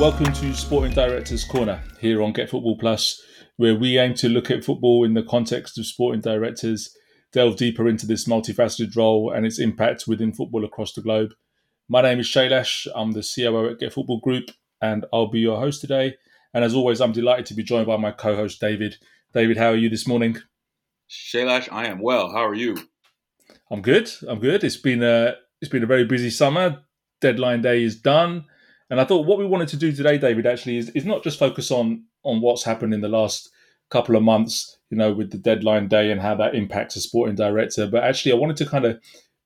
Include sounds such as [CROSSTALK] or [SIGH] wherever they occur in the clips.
Welcome to Sporting Directors Corner here on Get Football Plus, where we aim to look at football in the context of sporting directors, delve deeper into this multifaceted role and its impact within football across the globe. My name is Shailash. I'm the COO at Get Football Group, and I'll be your host today. And as always, I'm delighted to be joined by my co-host David. David, how are you this morning? Shailash, I am well. How are you? I'm good. I'm good. It's been a it's been a very busy summer. Deadline day is done. And I thought what we wanted to do today, David, actually is, is not just focus on on what's happened in the last couple of months, you know, with the deadline day and how that impacts a sporting director, but actually I wanted to kind of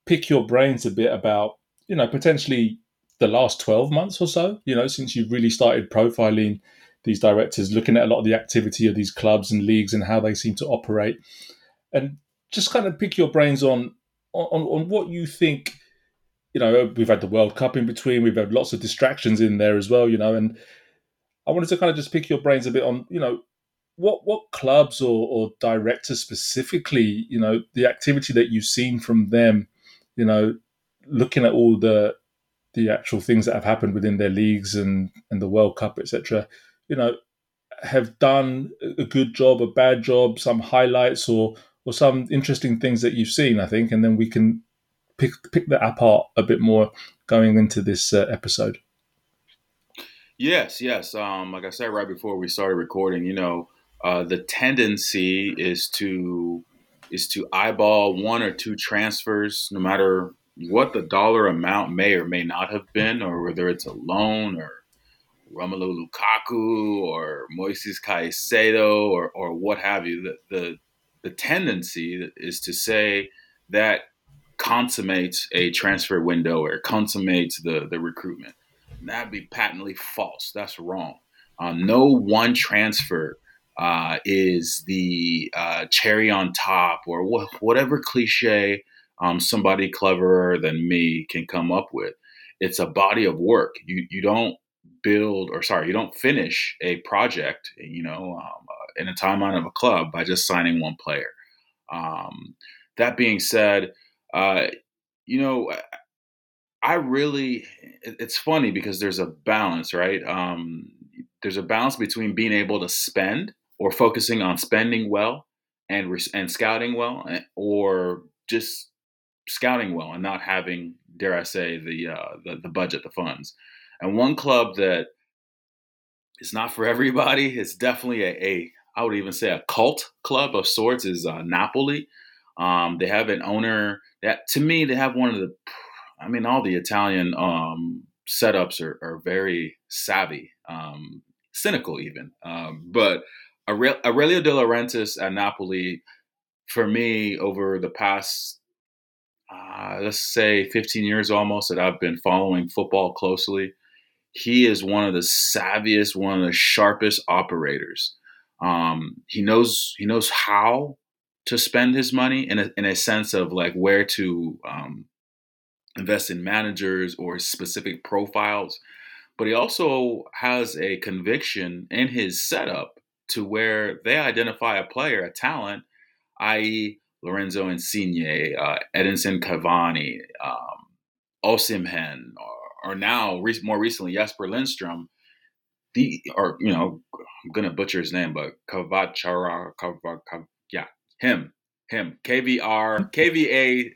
pick your brains a bit about, you know, potentially the last 12 months or so, you know, since you've really started profiling these directors, looking at a lot of the activity of these clubs and leagues and how they seem to operate. And just kind of pick your brains on on, on what you think you know, we've had the World Cup in between. We've had lots of distractions in there as well, you know. And I wanted to kind of just pick your brains a bit on, you know, what what clubs or, or directors specifically, you know, the activity that you've seen from them, you know, looking at all the the actual things that have happened within their leagues and and the World Cup, etc. You know, have done a good job, a bad job, some highlights or or some interesting things that you've seen. I think, and then we can pick pick that apart a bit more going into this uh, episode. Yes, yes. Um, like I said right before we started recording, you know, uh, the tendency is to is to eyeball one or two transfers, no matter what the dollar amount may or may not have been, or whether it's a loan or Romelu Lukaku or Moises Caicedo or or what have you. The the the tendency is to say that consummates a transfer window or consummates the, the recruitment. That'd be patently false. That's wrong. Um, no one transfer uh, is the uh, cherry on top or wh- whatever cliche um, somebody cleverer than me can come up with. It's a body of work. You you don't build or sorry, you don't finish a project. You know, um, uh, in a timeline of a club by just signing one player. Um, that being said, uh, you know, I really, it's funny because there's a balance, right? Um, there's a balance between being able to spend or focusing on spending well and and scouting well, eh, or just scouting well and not having, dare I say, the uh, the, the budget, the funds. And one club that is not for [LAUGHS] everybody. It's definitely a, a I would even say a cult club of sorts. Is uh, Napoli. Um, they have an owner that to me they have one of the i mean all the italian um, setups are, are, very savvy um, cynical even. Um, but aurelio de laurentiis at napoli for me over the past uh, let's say 15 years almost that i've been following football closely he is one of the savviest one of the sharpest operators. Um, he knows he knows how to spend his money in a, in a sense of like where to um, invest in managers or specific profiles. But he also has a conviction in his setup to where they identify a player, a talent, i.e., Lorenzo Insigne, uh, Edinson Cavani, um, Osimhen, or, or now re- more recently Jesper Lindstrom. The or you know I'm gonna butcher his name, but Kavachara, Kav, Kav, yeah, him, him, KVR, KVA,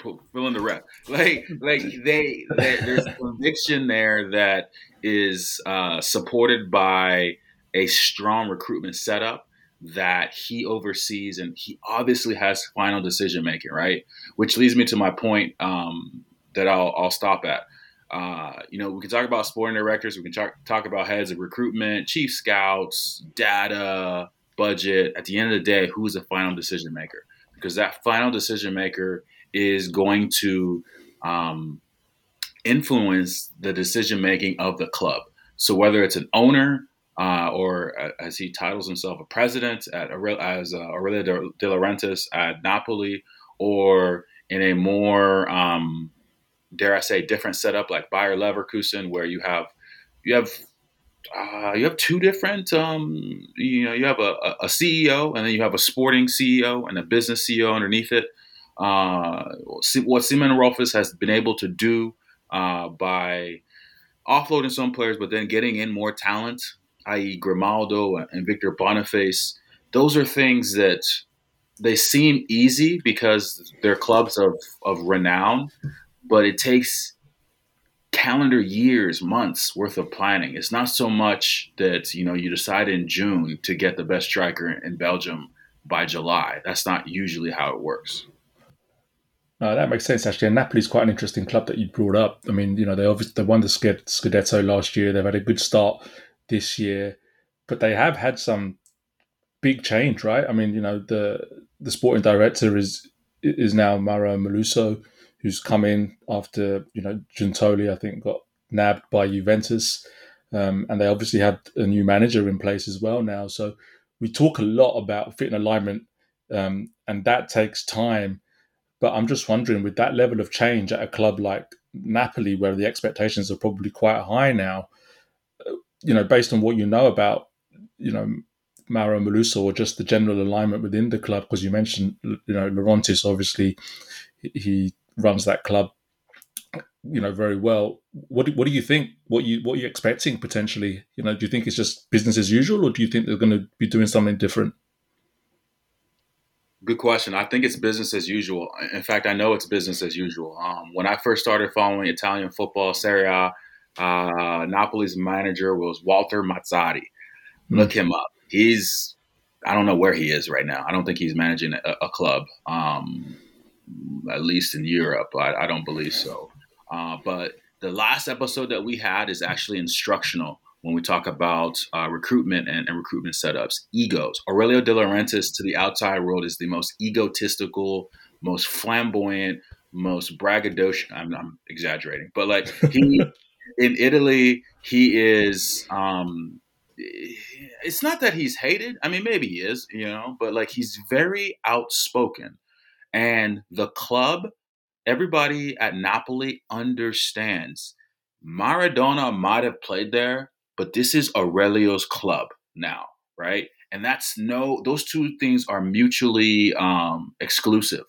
fill in the rep. Like, like they there's conviction there that is uh, supported by a strong recruitment setup that he oversees, and he obviously has final decision making, right? Which leads me to my point um, that I'll, I'll stop at. Uh, you know, we can talk about sporting directors, we can talk, talk about heads of recruitment, chief scouts, data, budget. At the end of the day, who's the final decision maker? Because that final decision maker is going to um, influence the decision making of the club. So whether it's an owner uh, or uh, as he titles himself a president at as uh, Aurelio De Laurentiis at Napoli, or in a more um, dare I say different setup like Bayer Leverkusen, where you have you have uh, you have two different um, you know you have a, a, ceo and then you have a sporting ceo and a business ceo underneath it uh, what simon Rolfes has been able to do uh, by offloading some players, but then getting in more talent, i.e., Grimaldo and Victor Boniface. Those are things that they seem easy because they're clubs of, of renown, but it takes calendar years, months worth of planning. It's not so much that you know you decide in June to get the best striker in Belgium by July. That's not usually how it works. Uh, that makes sense actually. And Napoli's quite an interesting club that you brought up. I mean, you know, they obviously they won the Scudetto last year. They've had a good start this year, but they have had some big change, right? I mean, you know, the the sporting director is is now Mauro Meluso, who's come in after you know Giuntoli, I think, got nabbed by Juventus, um, and they obviously had a new manager in place as well now. So we talk a lot about fit and alignment, um, and that takes time. But I'm just wondering, with that level of change at a club like Napoli, where the expectations are probably quite high now, uh, you know, based on what you know about, you know, Mauro Meluso or just the general alignment within the club? Because you mentioned, you know, Laurentiis, obviously, he runs that club, you know, very well. What do, what do you think? What you what are you expecting potentially? You know, do you think it's just business as usual, or do you think they're going to be doing something different? Good question. I think it's business as usual. In fact, I know it's business as usual. Um, when I first started following Italian football, Serie A, uh, Napoli's manager was Walter Mazzarri. Look mm. him up he's I don't know where he is right now. I don't think he's managing a, a club, um, at least in Europe. I, I don't believe so. Uh, but the last episode that we had is actually instructional when we talk about uh, recruitment and, and, recruitment setups. Egos. Aurelio De Laurentiis to the outside world is the most egotistical, most flamboyant, most braggadocious. I'm, I'm exaggerating, but like he [LAUGHS] in Italy, he is. Um, it's not that he's hated. I mean, maybe he is, you know, but like he's very outspoken. And the club, everybody at Napoli understands Maradona might have played there, but this is Aurelio's club now, right? And that's no; those two things are mutually um, exclusive.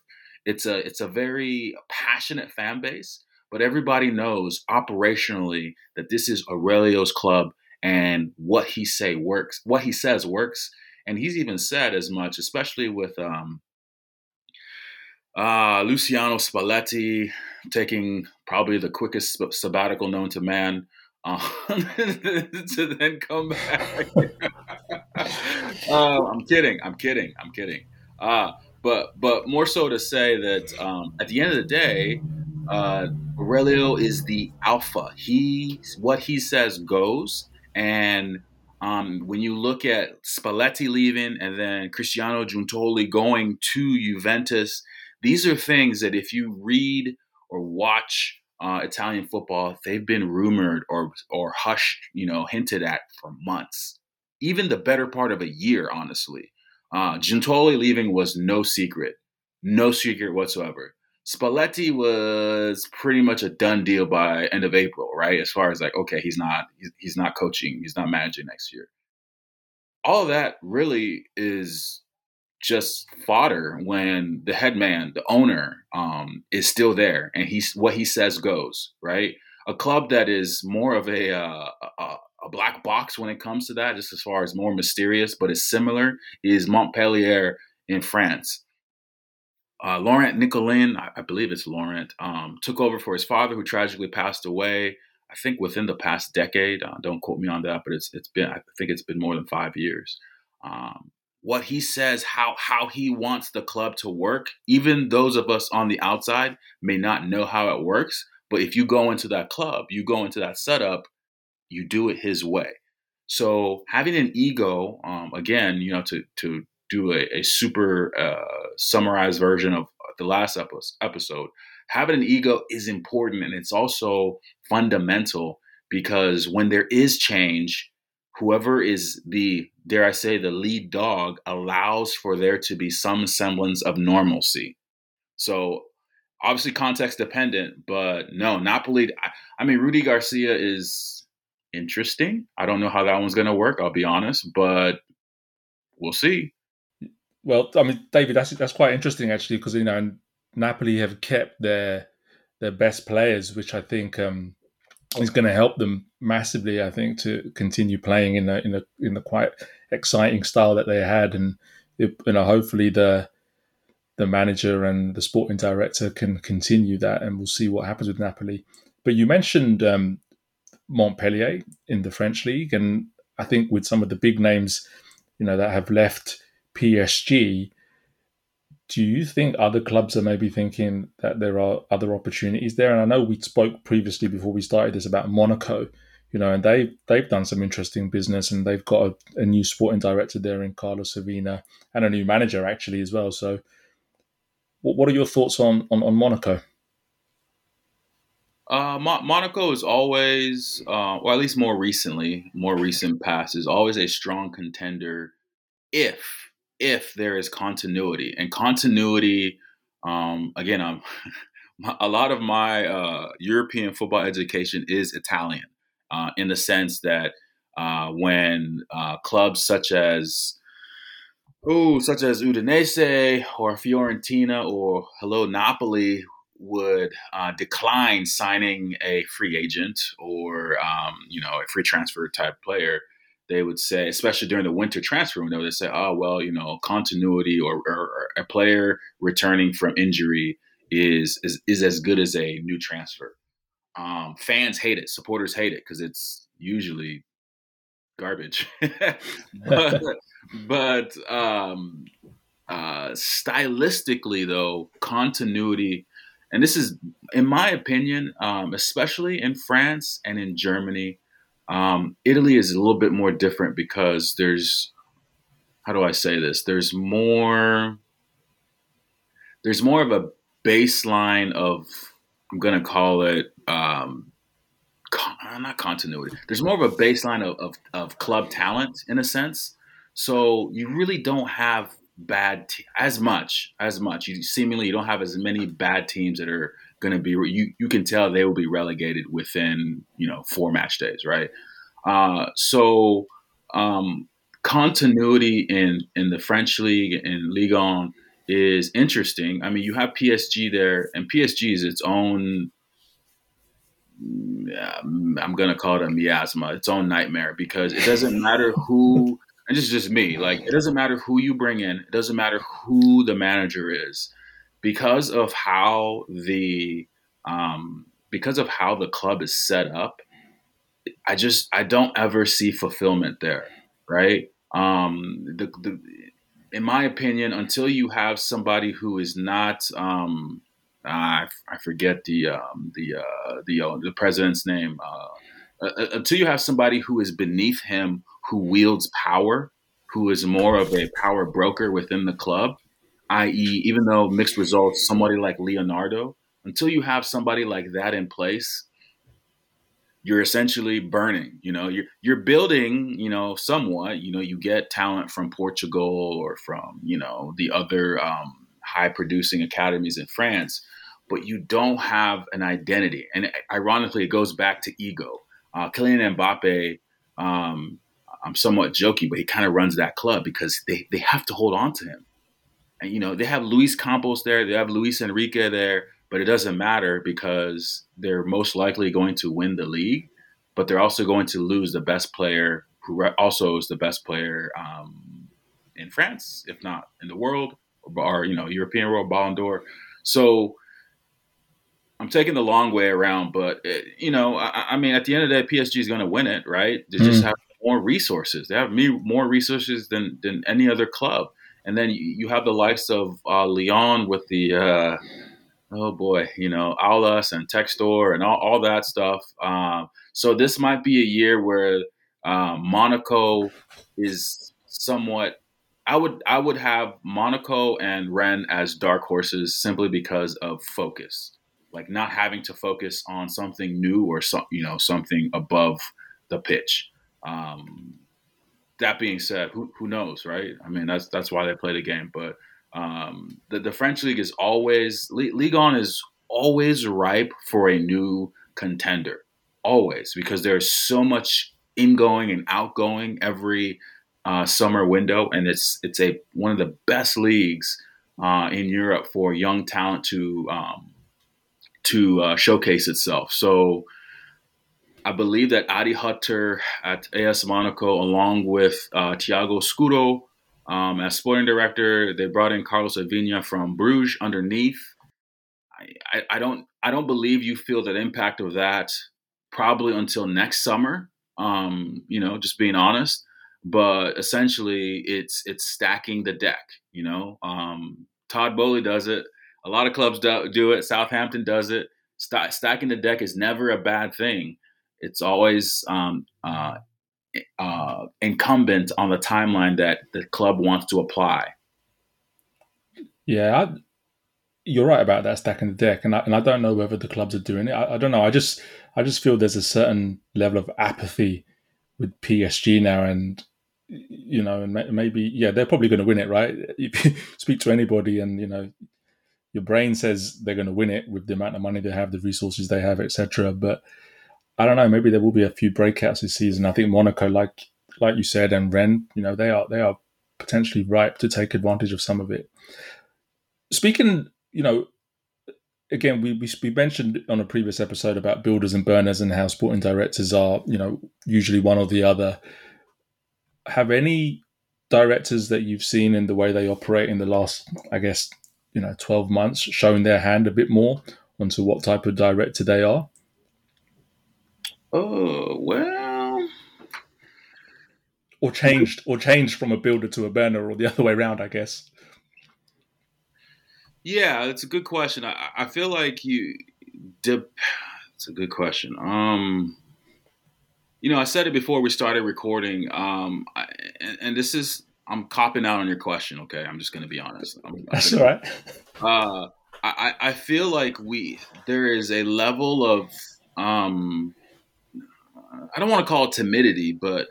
It's a it's a very passionate fan base, but everybody knows operationally that this is Aurelio's club and what he say works what he says works and he's even said as much especially with um, uh, luciano spalletti taking probably the quickest sabbatical known to man uh, [LAUGHS] to then come back. [LAUGHS] Uh, i'm kidding i'm kidding i'm kidding. Uh, but but more so to say that um, at the end of the day uh, Aurelio is the alpha. He what he says goes, and um, when you look at Spalletti leaving and then Cristiano Giuntoli going to Juventus, these are things that if you read or watch uh, Italian football, they've been rumored or or hushed, you know, hinted at for months, even the better part of a year, honestly. Uh, Giuntoli leaving was no secret, no secret whatsoever. Spalletti was pretty much a done deal by end of April, right? As far as like, okay, he's not he's, he's not coaching, he's not managing next year. All that really is just fodder when the head man, the owner, um, is still there and he's what he says goes, right? A club that is more of a, uh, a a black box when it comes to that, just as far as more mysterious, but is similar, is Montpellier in France uh, Laurent Nicollin, I, I, believe it's Laurent, um, took over for his father, who tragically passed away. I think within the past decade. Uh, don't quote me on that, but it's it's been I think it's been more than five years. Um, what he says, how how he wants the club to work, even those of us on the outside may not know how it works. But if you go into that club, you go into that setup, you do it his way. So having an ego, um, again, you know, to to do a, a super uh, summarized version of the last episode. Having an ego is important and it's also fundamental because when there is change, whoever is the, dare I say, the lead dog allows for there to be some semblance of normalcy. So obviously context dependent, but no, Napoli. I, I mean, Rudy Garcia is interesting. I don't know how that one's going to work. I'll be honest, but we'll see. Well, I mean, David, that's that's quite interesting actually, because you know Napoli have kept their their best players, which I think um, is going to help them massively. I think to continue playing in a in a in the quite exciting style that they had, and it, you know hopefully the the manager and the sporting director can continue that, and we'll see what happens with Napoli. But you mentioned um, Montpellier in the French league, and I think with some of the big names, you know, that have left PSG, do you think other clubs are maybe thinking that there are other opportunities there? And I know we spoke previously before we started this about Monaco, you know, and they they've done some interesting business, and they've got a, a new sporting director there in Carlos Avina, and a new manager actually as well. So, what, what are your thoughts on on, on Monaco? Uh, Mo- Monaco is always, uh, or at least more recently, more recent past, is always a strong contender if if there is continuity and continuity. Um, again, um, [LAUGHS] a lot of my uh, European football education is Italian, uh, in the sense that uh, when uh, clubs such as oh, such as Udinese or Fiorentina or hello Napoli would uh, decline signing a free agent or um, you know a free transfer type player, they would say, especially during the winter transfer window, they say, "Oh well, you know, continuity or, or, or a player returning from injury is is is as good as a new transfer." Um, fans hate it, supporters hate it because it's usually garbage. [LAUGHS] but [LAUGHS] but um, uh, stylistically, though, continuity and this is, in my opinion, um, especially in France and in Germany, um, Italy is a little bit more different because there's, how do I say this? There's more, there's more of a baseline of, I'm gonna call it, um, con- not continuity. There's more of a baseline of, of, of club talent in a sense. So you really don't have bad te- as much as much. You seemingly you don't have as many bad teams that are going to be. You you can tell they will be relegated within you know four match days, right? Uh, so um, continuity in in the French league and Ligue 1 is interesting. I mean, you have PSG there, and PSG is its own. I'm gonna call it a miasma, its own nightmare, because it doesn't matter who and this is just me. Like it doesn't matter who you bring in, it doesn't matter who the manager is, because of how the um, because of how the club is set up. I just I don't ever see fulfillment there, right? Um, the, the in my opinion, until you have somebody who is not um, I, I forget the um, the uh, the uh, the president's name. Uh, uh, uh, until you have somebody who is beneath him who wields power, who is more of a power broker within the club, i.e., even though mixed results, somebody like Leonardo, until you have somebody like that in place, you're essentially burning. You know, you're you're building. You know, somewhat. You know, you get talent from Portugal or from you know the other um, high producing academies in France, but you don't have an identity. And ironically, it goes back to ego. Uh, Kylian Mbappe um, I'm somewhat joking, but he kind of runs that club because they, they have to hold on to him. And, you know, they have Luis Campos there, they have Luis Enrique there, but it doesn't matter because they're most likely going to win the league, but they're also going to lose the best player who also is the best player um, in France, if not in the world, or, or you know, European World Ballon d'Or. So I'm taking the long way around, but it, you know, I, I, mean, at the end of the day, PSG is going to win it, right? They mm. just have more resources. They have me more resources than than any other club. And then you have the likes of uh, Lyon with the uh, oh boy, you know Aulas and Textor and all, all that stuff. Um, so this might be a year where uh, Monaco is somewhat. I would I would have Monaco and Rennes as dark horses simply because of focus, like not having to focus on something new or some you know something above the pitch. Um, that being said, who, who knows, right? I mean, that's that's why they play the game. But um, the the French league is always Ligue 1 is always ripe for a new contender, always because there's so much ingoing and outgoing every uh, summer window, and it's it's a one of the best leagues uh, in Europe for young talent to um, to uh, showcase itself. So I believe that Adi Hutter at AS Monaco, along with uh, Thiago Scuro um, as sporting director, they brought in Carlos Avina from Bruges underneath. I, I, I, don't I don't believe you feel that impact of that probably until next summer. Um, you know, just being honest. But essentially, it's it's stacking the deck. You know, um, Todd Boehly does it. A lot of clubs do, do it. Southampton does it. St- stacking the deck is never a bad thing. It's always um, uh, uh, incumbent on the timeline that the club wants to apply. Yeah, I, you're right about that stacking the deck, and I, and I don't know whether the clubs are doing it. I, I, don't know. I just I just feel there's a certain level of apathy with PSG now, and you know, and maybe yeah, they're probably going to win it, right? [LAUGHS] Speak to anybody, and you know, your brain says they're going to win it with the amount of money they have, the resources they have, etc. But I don't know. Maybe there will be a few breakouts this season. I think Monaco, like like you said, and Rennes, you know, they are they are potentially ripe to take advantage of some of it. Speaking, you know, again, we, we, we mentioned on a previous episode about builders and burners and how sporting directors are, you know, usually one or the other. Have any directors that you've seen in the way they operate in the last, I guess, you know, twelve months, shown their hand a bit more onto what type of director they are? Oh well, or changed, or changed from a builder to a burner, or the other way around, I guess. Yeah, it's a good question. I, I feel like you dip. It's a good question. Um, you know, I said it before we started recording. Um, I, and, and, this is I'm copping out on your question. Okay, I'm just going to be honest. I'm, That's all right. Uh, I I feel like we there is a level of um I don't want to call it timidity, but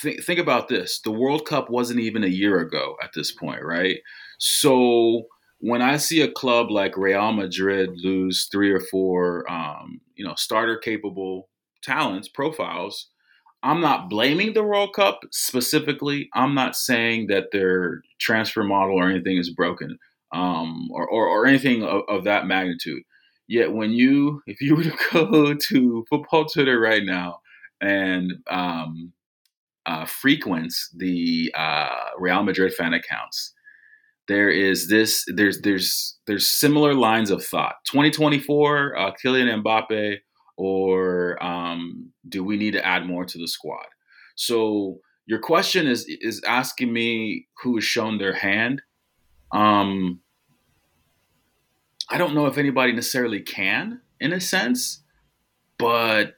th- think about this: the World Cup wasn't even a year ago at this point, right? So when I see a club like Real Madrid lose three or four, um, you know, starter capable talents profiles, I'm not blaming the World Cup specifically. I'm not saying that their transfer model or anything is broken um, or, or, or, anything of, of, that magnitude. Yet when you, if you were to [LAUGHS] go to football Twitter right now and um, uh, frequents the uh, Real Madrid fan accounts, there is this. There's there's there's similar lines of thought. 2024, uh, Kylian Mbappe, or um, do we need to add more to the squad? So your question is is asking me who has shown their hand. Um, I don't know if anybody necessarily can, in a sense, but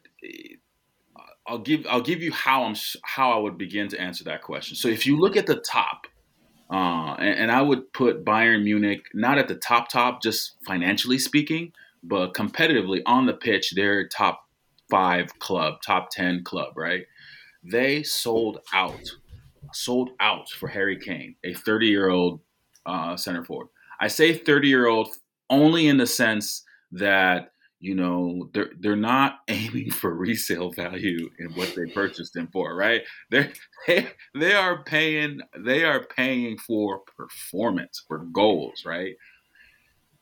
I'll give I'll give you how I'm how I would begin to answer that question. So if you look at the top, uh, and, and, I would put Bayern Munich not at the top top, just financially speaking, but competitively on the pitch, they're top five club, top ten club, right? They sold out, sold out for Harry Kane, a 30 year old uh, center forward. I say 30 year old only in the sense that you know they're they're not [LAUGHS] aiming for resale value in what they purchased them for right? They're, [LAUGHS] they they are paying they are paying for performance for goals right?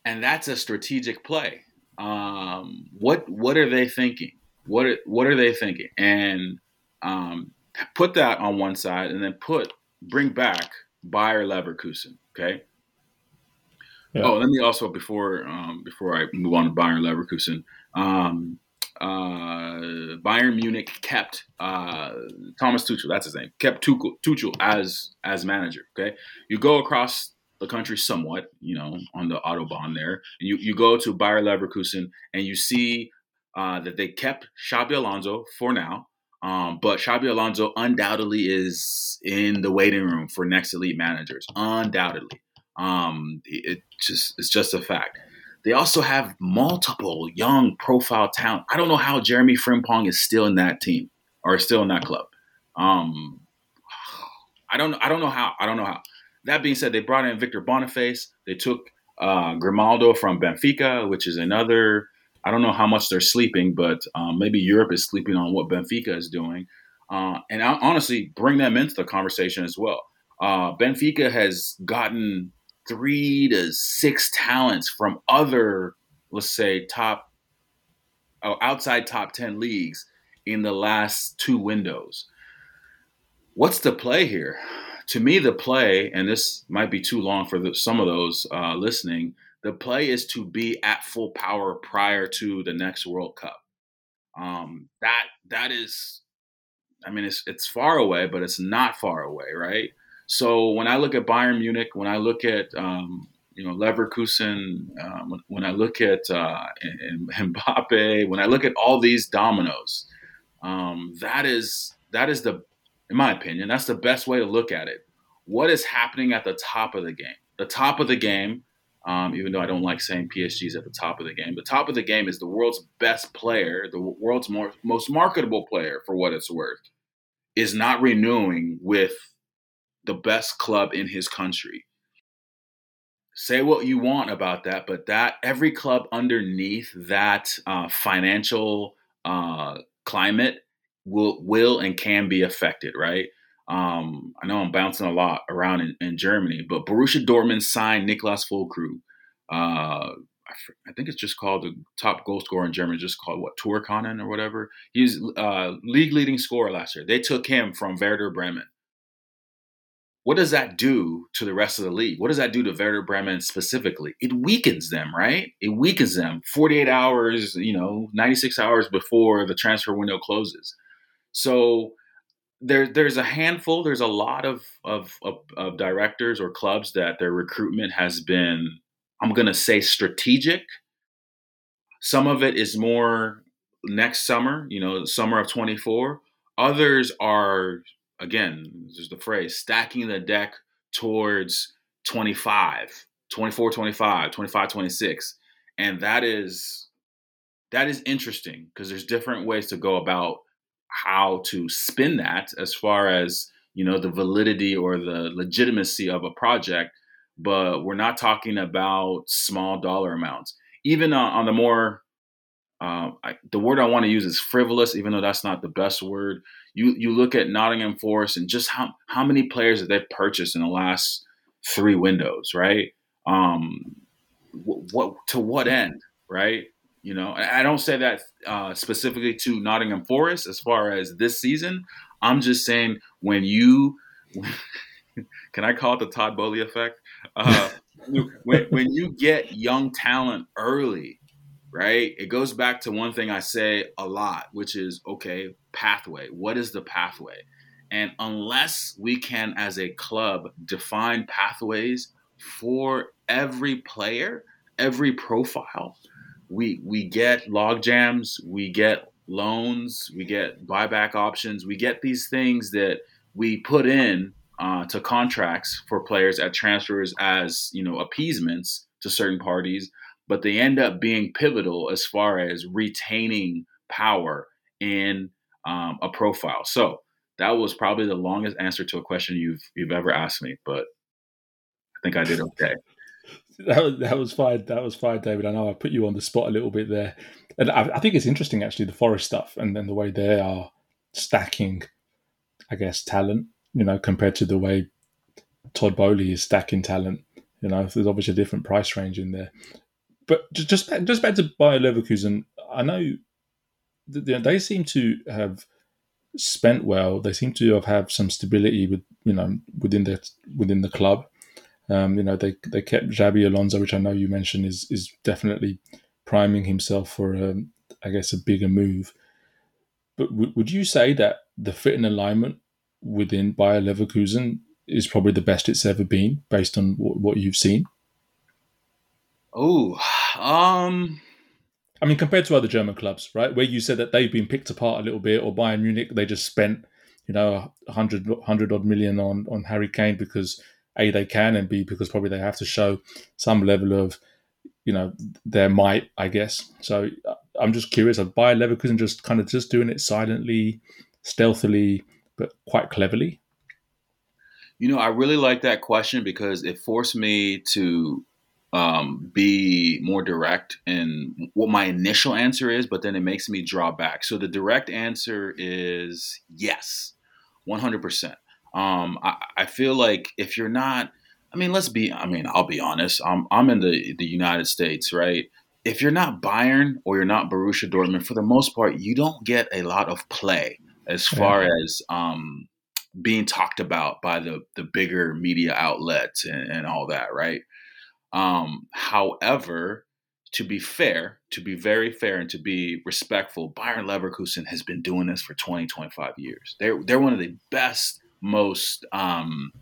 And that's a strategic play. Um, what what are they thinking? What are, what are they thinking? And um, put that on one side and then put bring back Bayer Leverkusen okay yeah. Oh, let me also before um, before I move on to Bayern Leverkusen, um, uh, Bayern Munich kept uh, Thomas Tuchel. That's his name. Kept Tuchel, Tuchel as as manager. Okay, you go across the country somewhat, you know, on the autobahn there. You you go to Bayer Leverkusen and you see uh, that they kept Xabi Alonso for now. Um, but Xabi Alonso undoubtedly is in the waiting room for next elite managers. Undoubtedly. Um, it just it's just a fact. They also have multiple young profile talent. I don't know how Jeremy Frimpong is still in that team or still in that club. Um, I don't I don't know how. I don't know how. That being said, they brought in Victor Boniface. They took uh, Grimaldo from Benfica, which is another. I don't know how much they're sleeping, but um, maybe Europe is sleeping on what Benfica is doing. Uh, and I, honestly, bring them into the conversation as well. Uh, Benfica has gotten three to six talents from other, let's say, top oh, outside top 10 leagues in the last two windows. What's the play here? To me, the play, and this might be too long for the, some of those uh, listening, the play is to be at full power prior to the next World Cup. Um, that that is, I mean, it's it's far away, but it's not far away, right? So when I look at Bayern Munich, when I look at um, you know Leverkusen, um, when, when, I look at uh, [LAUGHS] Mbappe, when I look at all these dominoes, um, that is that is the, in my opinion, that's the best way to look at it. What is happening at the top of the game? The top of the game, um, even though I don't like saying PSG is at the top of the game, the top of the game is the world's best player, the world's more, most marketable player, for what it's worth, is not renewing with the best club in his country say what you want about that, but that every club underneath that uh, financial uh, climate will will and can be affected, right? Um, I know I'm bouncing a lot around in, in Germany, but Borussia Dortmund signed Niklas Füllkrug. Uh, I, I, think it's just called the top goal scorer in Germany, just called what Tourkonnen or whatever. He's uh, league leading scorer last year. They took him from Werder Bremen what does that do to the rest of the league? What does that do to Werder Bremen specifically? It weakens them, right? It weakens them 48 hours, you know, 96 hours before the transfer window closes. So there, there's a handful, there's a lot of, of, of, of directors or clubs that their recruitment has been, I'm going to say strategic. Some of it is more next summer, you know, summer of 24. Others are again, there's the phrase stacking the deck towards 25, 24, 25, 25, 26. And that is that is interesting because there's different ways to go about how to spin that as far as you know the validity or the legitimacy of a project but we're not talking about small dollar amounts even on, on the more uh, I, the word i want to use is frivolous even though that's not the best word you you look at Nottingham Forest and just how how many players that they've purchased in the last three windows, right? Um, what, what to what end, right? You know, I don't say that uh, specifically to Nottingham Forest as far as this season. I'm just saying when you [LAUGHS] can I call it the Todd Boehly effect? Uh, [LAUGHS] when, when you get young talent early, right? It goes back to one thing I say a lot, which is okay, pathway. What is the pathway? And unless we can, as a club, define pathways for every player, every profile, we we get log jams, we get loans, we get buyback options, we get these things that we put in uh, to contracts for players at transfers as you know appeasements to certain parties but they end up being pivotal as far as retaining power in um, a profile. So that was probably the longest answer to a question you've you've ever asked me, but I think I did okay. [LAUGHS] that was that was fine. That was fine, David. I know I put you on the spot a little bit there, and I, I think it's interesting actually the forest stuff and then the way they are stacking, I guess, talent. You know, compared to the way Todd Boehly is stacking talent. You know, there's obviously a different price range in there but just just back to Bayer Leverkusen, I know they seem to have spent well. They seem to have had some stability with you know within the within the club. Um, you know they they kept Xabi Alonso, which I know you mentioned is is definitely priming himself for a, I guess a bigger move. But w- would you say that the fit and alignment within Bayer Leverkusen is probably the best it's ever been, based on w- what you've seen? Oh, um, I mean, compared to other German clubs, right, where you said that they've been picked apart a little bit, or Bayern Munich, they just spent, you know, 100, 100 odd million on, on Harry Kane because A, they can, and B, because probably they have to show some level of, you know, their might, I guess. So uh, I'm just curious, of Bayer Leverkusen just kind of just doing it silently, stealthily, but quite cleverly? You know, I really like that question because it forced me to um, be more direct in what my initial answer is, but then it makes me draw back. So the direct answer is yes, 100%. Um, I, I feel like if you're not, I mean, let's be, I mean, I'll be honest. I'm, I'm in the, the United States, right? if you're not Bayern or you're not Borussia Dortmund, for the most part, you don't get a lot of play as far yeah. as um, being talked about by the the bigger media outlets and, and all that, right? Um, however, to be fair, to be very fair and to be respectful, Bayern Leverkusen has been doing this for 20, 25 years. They're they're one of the best, most um,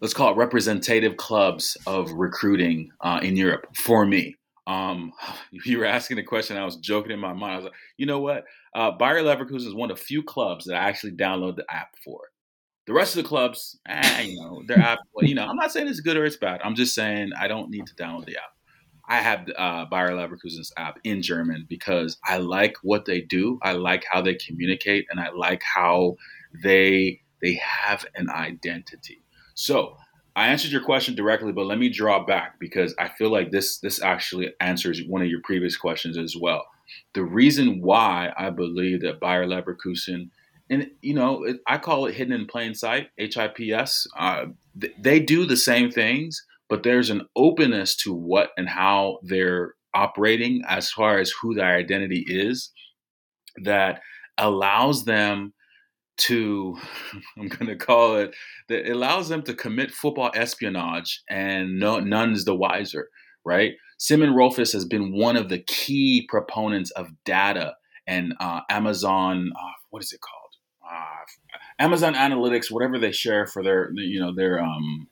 let's call it representative clubs of recruiting uh, in Europe for me. Um, [SIGHS] you were asking the question. I was joking in my mind. I was like, you know what? Uh, Bayer Leverkusen is one of the few clubs that I actually download the app for. The rest of the clubs, eh, you know, their app. you know, I'm not saying it's good or it's bad. I'm just saying I don't need to download the app. I have uh, Bayer Leverkusen's app in German because I like what they do. I like how they communicate, and I like how they they have an identity. So I answered your question directly, but let me draw back because I feel like this this actually answers one of your previous questions as well. The reason why I believe that Bayer Leverkusen, and you know, it, I call it hidden in plain sight, HIPS. Uh, th- they do the same things, but there's an openness to what and how they're operating as far as who their identity is that allows them to [LAUGHS] I'm going to call it that allows them to commit football espionage and no, none is the wiser, right? Simon Rolfes has been one of the key proponents of data and uh, Amazon. Uh, what is it called? Uh, Amazon Analytics, whatever they share for their you know their um,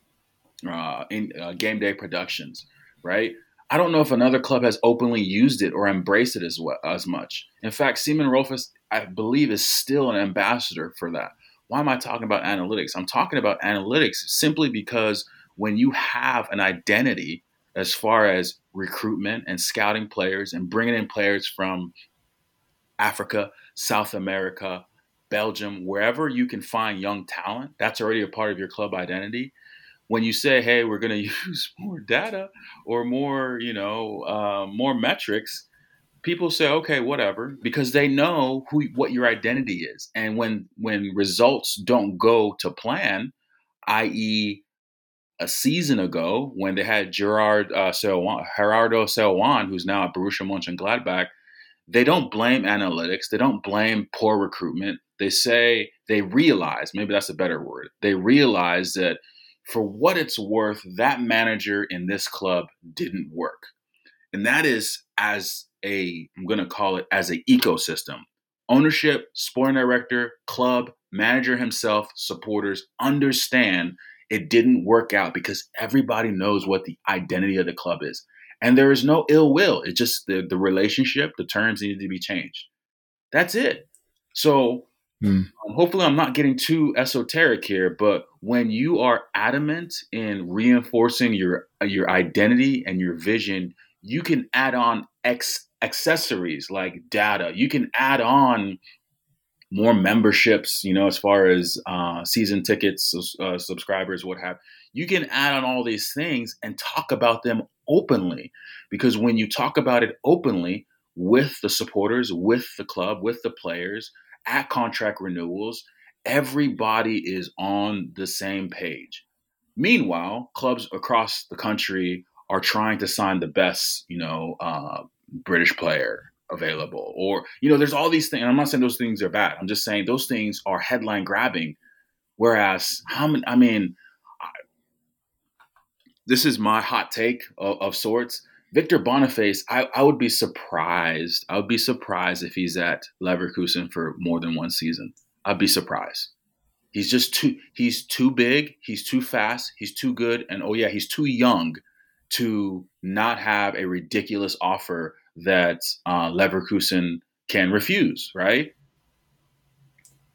uh, in uh, game day productions, right? I don't know if another club has openly used it or embraced it as well, as much. In fact, Simon Rolfes, I believe is still an ambassador for that. Why am I talking about analytics? I'm talking about analytics simply because when you have an identity as far as recruitment and scouting players and bringing in players from Africa, South America, Belgium, wherever you can find young talent, that's already a part of your club identity. When you say, "Hey, we're going [LAUGHS] to use more data or more, you know, uh, more metrics," people say okay whatever because they know who what your identity is and when when results don't go to plan i.e a season ago when they had Gerard uh, Gerardo Seoane, who's now at Borussia Mönchengladbach, they don't blame analytics. They don't blame poor recruitment. They say they realize, maybe that's a better word, they realize that for what it's worth, that manager in this club didn't work. And that is as a I'm going to call it as an ecosystem. Ownership, sporting director, club, manager himself, supporters understand it didn't work out because everybody knows what the identity of the club is. And there is no ill will. It's just the, the relationship, the terms need to be changed. That's it. So hmm. um, hopefully I'm not getting too esoteric here, but when you are adamant in reinforcing your your identity and your vision, you can add on X accessories like data. You can add on more memberships, you know, as far as uh, season tickets, uh, subscribers, what have you can add on all these things and talk about them openly. Because when you talk about it openly with the supporters, with the club, with the players at contract renewals, everybody is on the same page. Meanwhile, clubs across the country are trying to sign the best, you know, uh, British player available, or you know, there's all these things. I'm not saying those things are bad. I'm just saying those things are headline grabbing. Whereas, how many? I mean, I, this is my hot take of, of sorts. Victor Boniface, I, I, would be surprised. I would be surprised if he's at Leverkusen for more than one season. I'd be surprised. He's just too he's too big, he's too fast, he's too good, and oh yeah, he's too young to not have a ridiculous offer that uh, Leverkusen can refuse, right?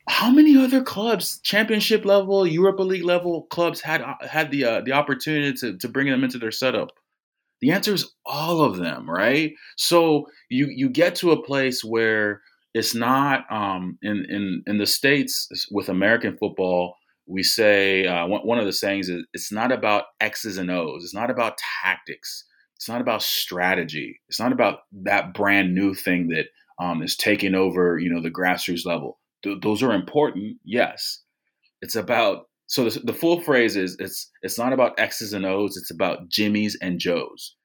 How many other clubs, championship level, Europa League level clubs, had uh, had the uh, the opportunity to to bring them into their setup? The answer is all of them, right? So you you get to a place where it's not um, in in in the states with American football we say uh, one of the sayings is it's not about X's and O's. It's not about tactics. It's not about strategy. It's not about that brand new thing that um, is taking over, you know, the grassroots level. Th- those are important, yes. It's about so the, the full phrase is it's it's not about X's and O's. It's about Jimmys and Joes.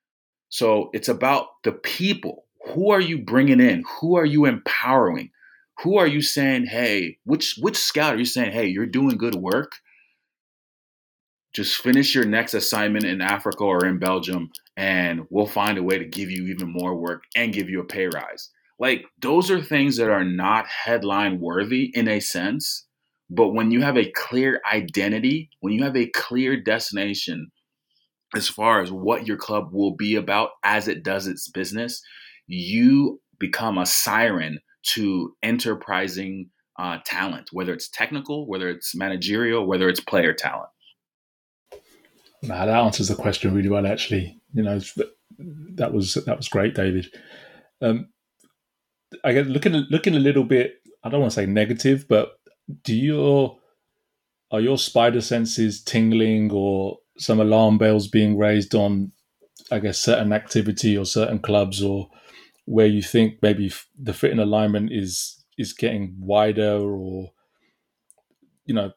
So it's about the people. Who are you bringing in? Who are you empowering? Who are you saying, hey, which which scout are you saying, hey, you're doing good work? Just finish your next assignment in Africa or in Belgium, and we'll find a way to give you even more work and give you a pay rise. Like those are things that are not headline worthy in a sense, but when you have a clear identity, when you have a clear destination as far as what your club will be about as it does its business, you become a siren to enterprising uh, talent, whether it's technical, whether it's managerial, whether it's player talent. That answers the question really well. Actually, you know, that was that was great, David. Um, I get looking looking a little bit. I don't want to say negative, but do your are your spider senses tingling or some alarm bells being raised on, I guess, certain activity or certain clubs or where you think maybe the fit and alignment is is getting wider or you know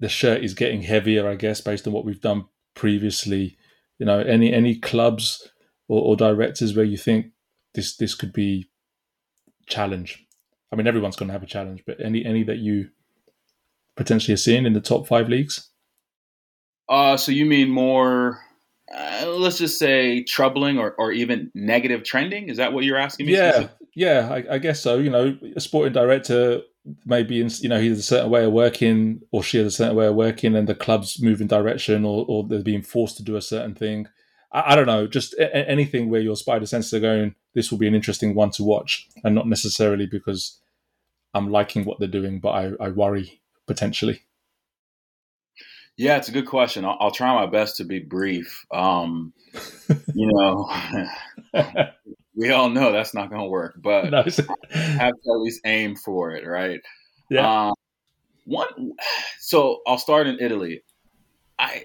the shirt is getting heavier i guess based on what we've done previously? You know any any clubs or, or directors where you think this this could be challenge? I mean everyone's going to have a challenge but any any that you potentially are seeing in the top five leagues? Uh so you mean more uh, let's just say troubling or, or even negative trending? Is that what you're asking me? Yeah yeah I, I, guess so. You know a sporting director maybe in, you know he has a certain way of working or she has a certain way of working and the club's moving direction or, or they're being forced to do a certain thing. I, I don't know just a, anything where your spider senses are going this will be an interesting one to watch and not necessarily because i'm liking what they're doing but i, I worry potentially yeah, it's a good question. I'll, I'll try my best to be brief. Um, you know, [LAUGHS] we all know that's not going to work, but [LAUGHS] no. Have to at least aim for it, right? Yeah. Um, one, so I'll start in Italy. I,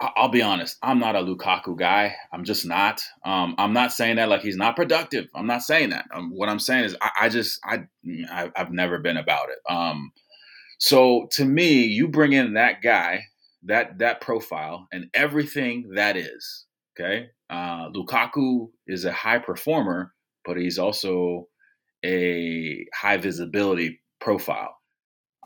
I'll be honest. I'm not a Lukaku guy. I'm just not. Um, I'm not saying that like he's not productive. I'm not saying that. Um, what I'm saying is I, I just I, I have never been about it. Um, so to me, you bring in that guy, that that profile, and everything that is. Okay, uh, Lukaku is a high performer, but he's also a high visibility profile.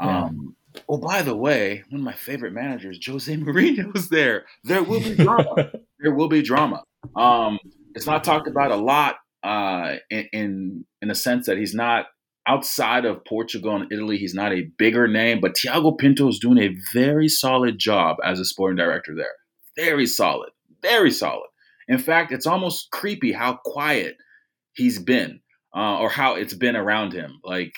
Yeah. Um, oh, by the way, one of my favorite managers, Jose Mourinho, is there. There will be [LAUGHS] drama. there will be drama. Um, it's not talked about a lot uh, in, in in a sense that he's not outside of Portugal and Italy, he's not a bigger name, but Tiago Pinto is doing a very solid job as a sporting director there. Very solid, very solid. In fact, it's almost creepy how quiet he's been, uh, or how it's been around him. Like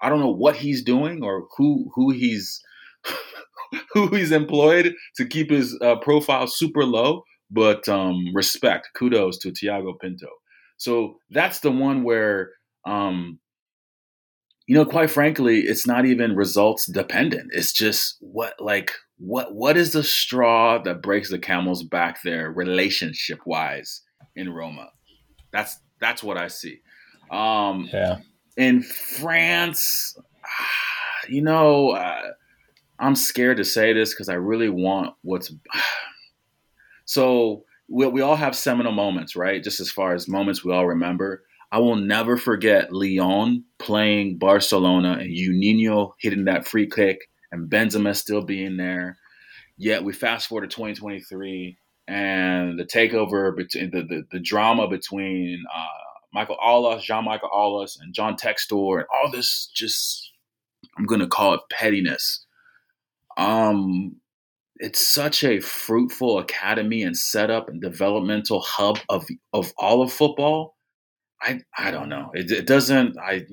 I don't know what he's doing or who who he's [LAUGHS] who he's employed to keep his uh, profile super low. But um, respect, kudos to Tiago Pinto. So that's the one where um, you know, quite frankly, it's not even results dependent. It's just what like what what is the straw that breaks the camel's back there relationship wise in Roma? That's that's what I see. Um yeah. in France, [SIGHS] you know, uh, I'm scared to say this because I really want what's [SIGHS] so we, we all have seminal moments, right? Just as far as moments we all remember. I will never forget Lyon playing Barcelona and Juninho hitting that free kick and Benzema still being there. Yet we fast forward to 2023 and the takeover between the, the, the drama between uh, Michael Aulas, Jean-Michael Aulas, and John Textor, and all this just I'm gonna call it pettiness. Um, it's such a fruitful academy and setup and developmental hub of of all of football I I don't know. It, it doesn't. I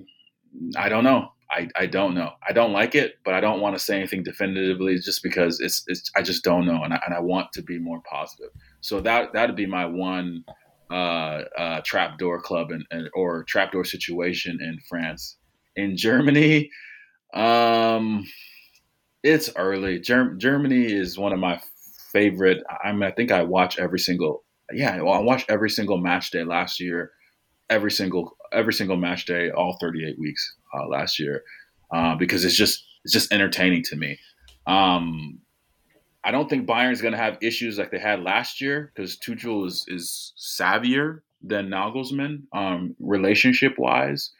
I don't know. I, I don't know. I don't like it, but I don't want to say anything definitively just because it's, it's I just don't know, and I, and I want to be more positive. So that that'd be my one uh, uh, trapdoor club and, or trapdoor situation in France. In Germany, um, it's early. Germ- Germany is one of my favorite. I mean, I think I watch every single. Yeah, I watched every single match day last year every single every single match day, all 38 weeks uh, last year, uh, because it's just it's just entertaining to me. Um, I don't think Bayern's going to have issues like they had last year because Tuchel is is savvier than Nagelsmann, um, relationship wise.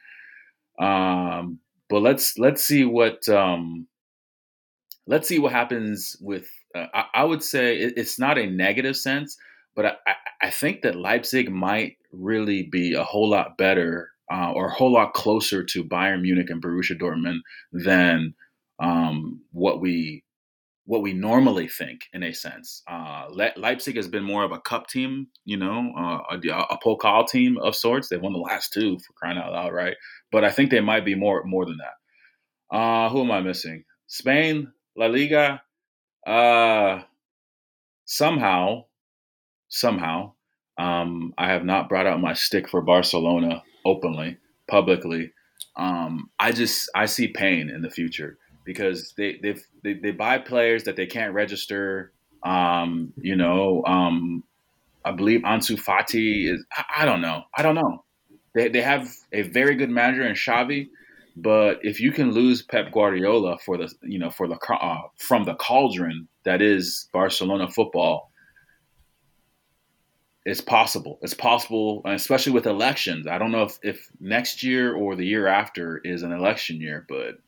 Um, but let's let's see what um, let's see what happens with. Uh, I, I, would say it, it's not a negative sense, but I, I, think that Leipzig might really be a whole lot better uh, or a whole lot closer to Bayern Munich and Borussia Dortmund than um, what we what we normally think in a sense. Uh, Le- Leipzig has been more of a cup team, you know, uh, a, a Pokal team of sorts. They've won the last two for crying out loud, right? But I think they might be more more than that. Uh, who am I missing? Spain, La Liga. Uh, somehow, somehow, um, I have not brought out my stick for Barcelona openly, publicly. Um, I just I see pain in the future because they they they buy players that they can't register. Um, you know, um, I believe Ansu Fati is. I, I, don't know. I don't know. They they have a very good manager in Xavi, but if you can lose Pep Guardiola for the you know for the uh, from the cauldron that is Barcelona football, it's possible. It's possible, especially with elections. I don't know if, if next year or the year after is an election year, but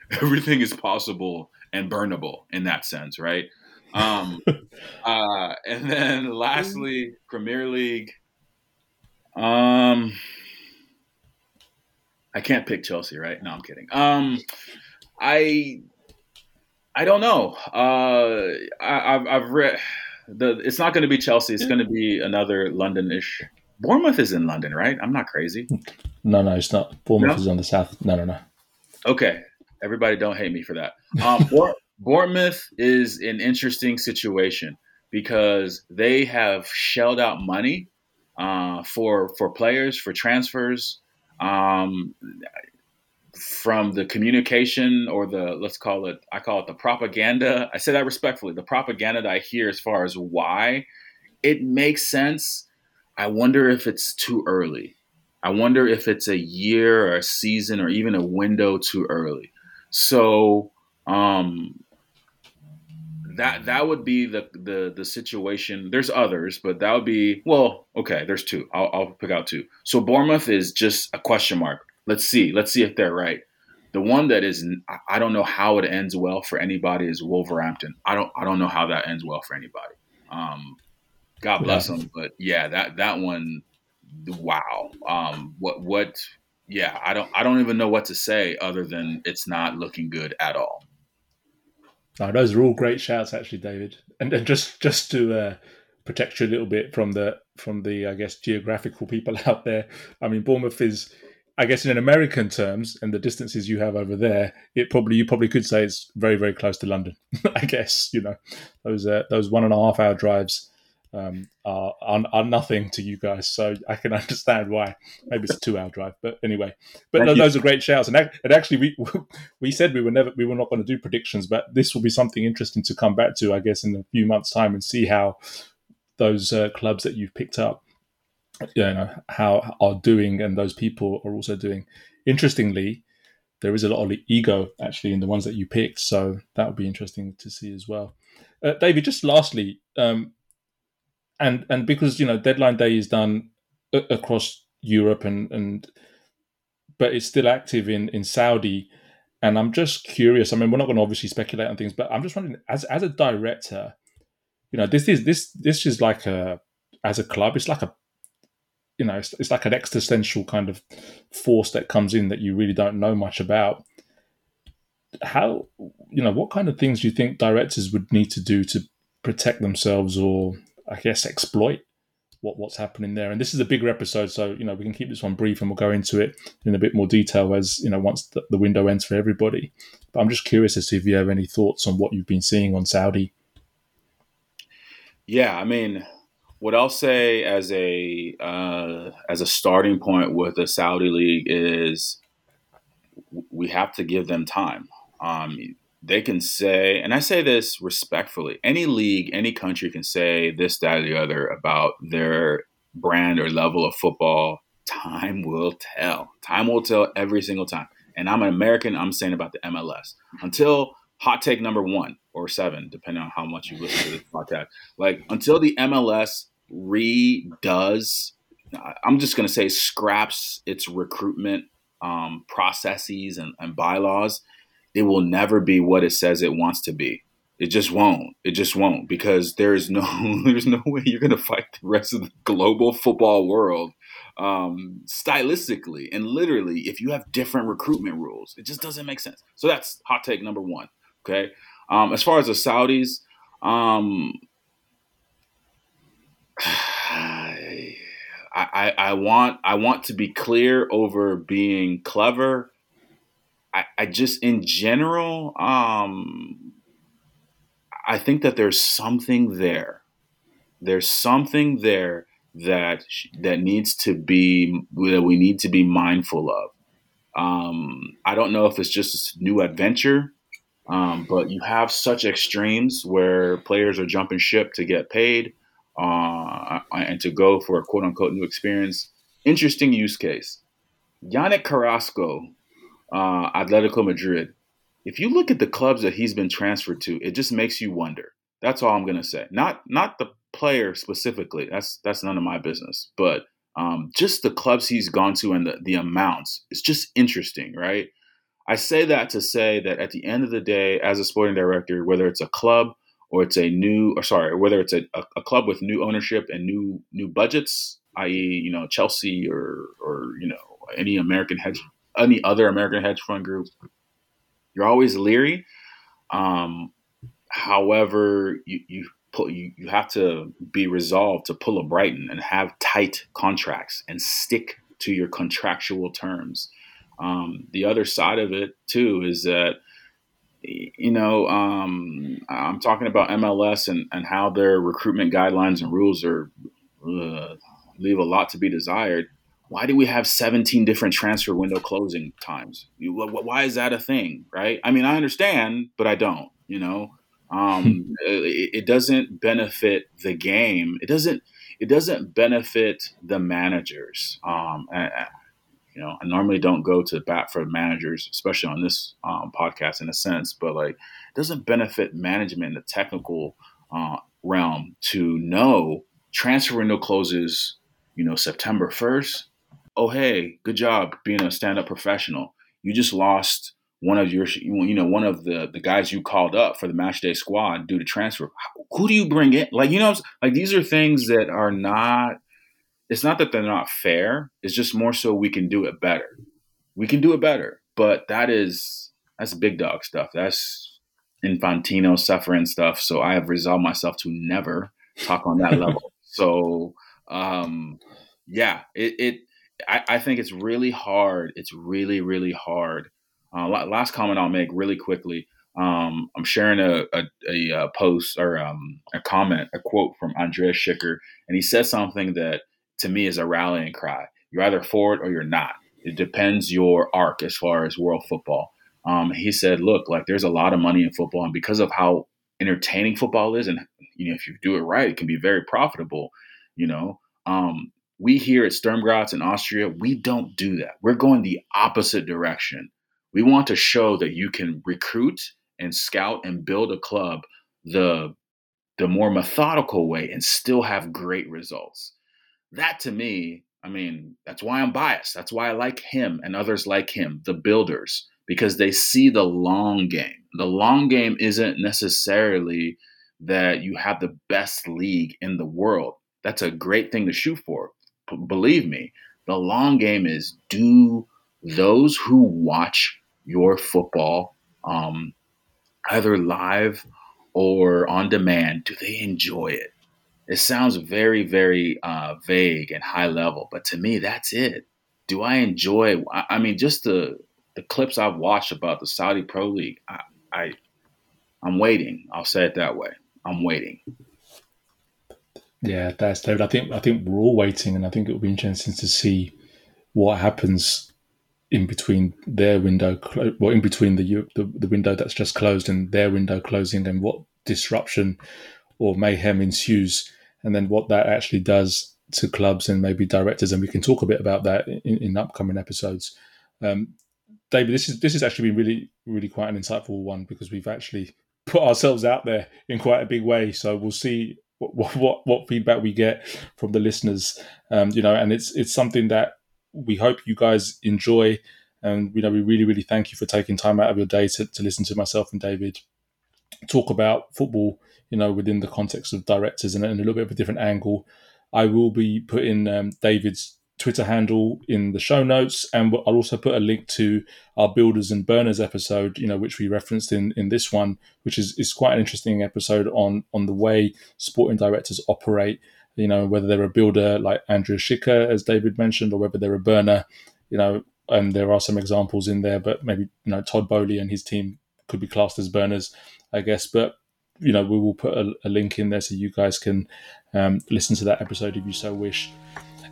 [LAUGHS] everything is possible and burnable in that sense, right? Um, [LAUGHS] uh, and then [LAUGHS] lastly, Premier League. Um, I can't pick Chelsea, right? No, I'm kidding. Um, I I don't know. Uh, I, have I've read the. It's not going to be Chelsea. It's going to be another London-ish. Bournemouth is in London, right? I'm not crazy. No, no, it's not. Bournemouth no? is on the south. No, no, no. Okay, Everybody, don't hate me for that. Um, [LAUGHS] Bournemouth is an interesting situation because they have shelled out money uh, for for players for transfers. Um, from the communication or the let's call it I call it the propaganda. I say that respectfully. The propaganda that I hear as far as why it makes sense. I wonder if it's too early. I wonder if it's a year or a season or even a window too early. So um, that that would be the, the the situation. There's others, but that would be well. Okay, there's two. I'll, I'll pick out two. So Bournemouth is just a question mark. Let's see. Let's see if they're right. The one that is I don't know how it ends well for anybody is Wolverhampton. I don't I don't know how that ends well for anybody. Um, God bless yeah. them, but yeah, that that one, wow. Um, what what yeah, I don't I don't even know what to say other than it's not looking good at all. No, those are all great shouts, actually, David. And, and just just to uh, protect you a little bit from the from the I guess geographical people [LAUGHS] out there. I mean, Bournemouth is, I guess, in American terms, and the distances you have over there, it probably you probably could say it's very very close to London. [LAUGHS] I guess you know those uh, those one and a half hour drives um, are, are, are nothing to you guys. So I can [LAUGHS] understand why. Maybe it's a two-hour drive, but anyway. But no, those are great shouts. And, and actually, we [LAUGHS] we said we were never we were not going to do predictions, but this will be something interesting to come back to, I guess, in a few months' time and see how those uh, clubs that you've picked up, you know, how are doing, and those people are also doing. Interestingly, there is a lot of ego actually in the ones that you picked, so that would be interesting to see as well. Uh, David, just lastly, um, and and because you know deadline day is done a- across Europe and and but it's still active in in Saudi and I'm just curious I mean we're not going to obviously speculate on things but I'm just wondering as as a director you know this is this this is like a as a club it's like a you know it's, it's like an existential kind of force that comes in that you really don't know much about how you know what kind of things do you think directors would need to do to protect themselves or I guess, exploit what what's happening there. And this is a bigger episode, so you know we can keep this one brief and we'll go into it in a bit more detail as you know once the, the window ends for everybody. But I'm just curious as to if you have any thoughts on what you've been seeing on Saudi. Yeah, I mean, what I'll say as a uh, as a starting point with the Saudi league is we have to give them time. Um, they can say, and I say this respectfully, any league, any country can say this, that, or the other about their brand or level of football. Time will tell. Time will tell every single time. And I'm an American, I'm saying about the MLS. Until hot take number one or seven, depending on how much you listen to this podcast. Like until the MLS redoes, I'm just going to say scraps its recruitment um, processes and, and bylaws, it will never be what it says it wants to be. It just won't. It just won't because there is no [LAUGHS] there's no way you're going to fight the rest of the global football world um, stylistically and literally if you have different recruitment rules. It just doesn't make sense. So that's hot take number one. Okay. Um, as far as the Saudis, um, [SIGHS] I, I, I want I want to be clear over being clever. I, I just in general, um, I think that there's something there. There's something there that that needs to be that we need to be mindful of. Um, I don't know if it's just this new adventure, um, but you have such extremes where players are jumping ship to get paid uh, and to go for a quote unquote new experience. Interesting use case. Yannick Carrasco, uh, Atletico Madrid. If you look at the clubs that he's been transferred to, it just makes you wonder. That's all I'm gonna say. Not not the player specifically. That's that's none of my business. But um, just the clubs he's gone to and the, the amounts. It's just interesting, right? I say that to say that at the end of the day, as a sporting director, whether it's a club or it's a new, or sorry, whether it's a, a, club with new ownership and new new budgets, i.e., you know Chelsea or or you know any American hedge, any other American hedge fund group, you're always leery. Um, however, you you put you, you have to be resolved to pull a Brighton and have tight contracts and stick to your contractual terms. Um, the other side of it too is that you know, um, I'm talking about MLS and, and how their recruitment guidelines and rules are uh, leave a lot to be desired. Why do we have 17 different transfer window closing times? You, why is that a thing, right? I mean, I understand, but I don't. You know, um, it, it doesn't benefit the game. It doesn't. It doesn't benefit the managers. Um, you know, I normally don't go to bat for managers, especially on this um, podcast in a sense, but like it doesn't benefit management in the technical uh, realm to know transfer window closes, you know, September 1st. Oh, hey, good job being a stand up professional. You just lost one of your, you know, one of the, the guys you called up for the match day squad due to transfer. Who do you bring in? Like, you know, like these are things that are not it's not that they're not fair. It's just more so we can do it better. We can do it better, but that is that's big dog stuff. That's Infantino suffering stuff. So I have resolved myself to never talk on that [LAUGHS] level. So um, yeah, it, it I, I, think it's really hard. It's really really hard. Uh, last comment I'll make really quickly. Um, I'm sharing a, a, a, a post or um, a comment, a quote from Andreas Schicker, and he says something that to me is a rallying cry. You're either for it or you're not. It depends your arc as far as world football. Um, he said, "Look, like there's a lot of money in football, and because of how entertaining football is, and you know, if you do it right, it can be very profitable. You know, um, we here at Sturm Graz in Austria, we don't do that. We're going the opposite direction. We want to show that you can recruit and scout and build a club the the more methodical way and still have great results that to me, I mean, that's why I'm biased. That's why I like him and others like him, the builders, because they see the long game. The long game isn't necessarily that you have the best league in the world. That's a great thing to shoot for. Believe me, the long game is do those who watch your football um, either live or on demand, do they enjoy it? It sounds very, very uh, vague and high level, but to me, that's it. Do I enjoy? I mean, just the the clips I've watched about the Saudi Pro League, I, I I'm waiting. I'll say it that way. I'm waiting. Yeah, that's David. I think I think we're all waiting, and I think it'll be interesting to see what happens in between their window, well, in between the, the the window that's just closed and their window closing, and what disruption or mayhem ensues and then what that actually does to clubs and maybe directors, and we can talk a bit about that in, in upcoming episodes. Um, David, this is this has actually been really really quite an insightful one because we've actually [LAUGHS] put ourselves out there in quite a big way. So we'll see what what, what feedback we get from the listeners. Um, you know, and it's it's something that we hope you guys enjoy. And you know, we really really thank you for taking time out of your day to, to listen to myself and David talk about football. You know, within the context of directors and, and a little bit of a different angle. I will be putting um, David's Twitter handle in the show notes, and I'll also put a link to our builders and burners episode, you know, which we referenced in in this one, which is is quite an interesting episode on on the way sporting directors operate. You know, whether they're a builder like Andrea Schicker, as David mentioned, or whether they're a burner. You know, and there are some examples in there, but maybe you know Todd Boehly and his team could be classed as burners, I guess. But you know, we will put a, a link in there so you guys can um, listen to that episode if you so wish.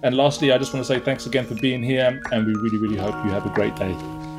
And lastly, I just want to say thanks again for being here, and we really, really hope you have a great day.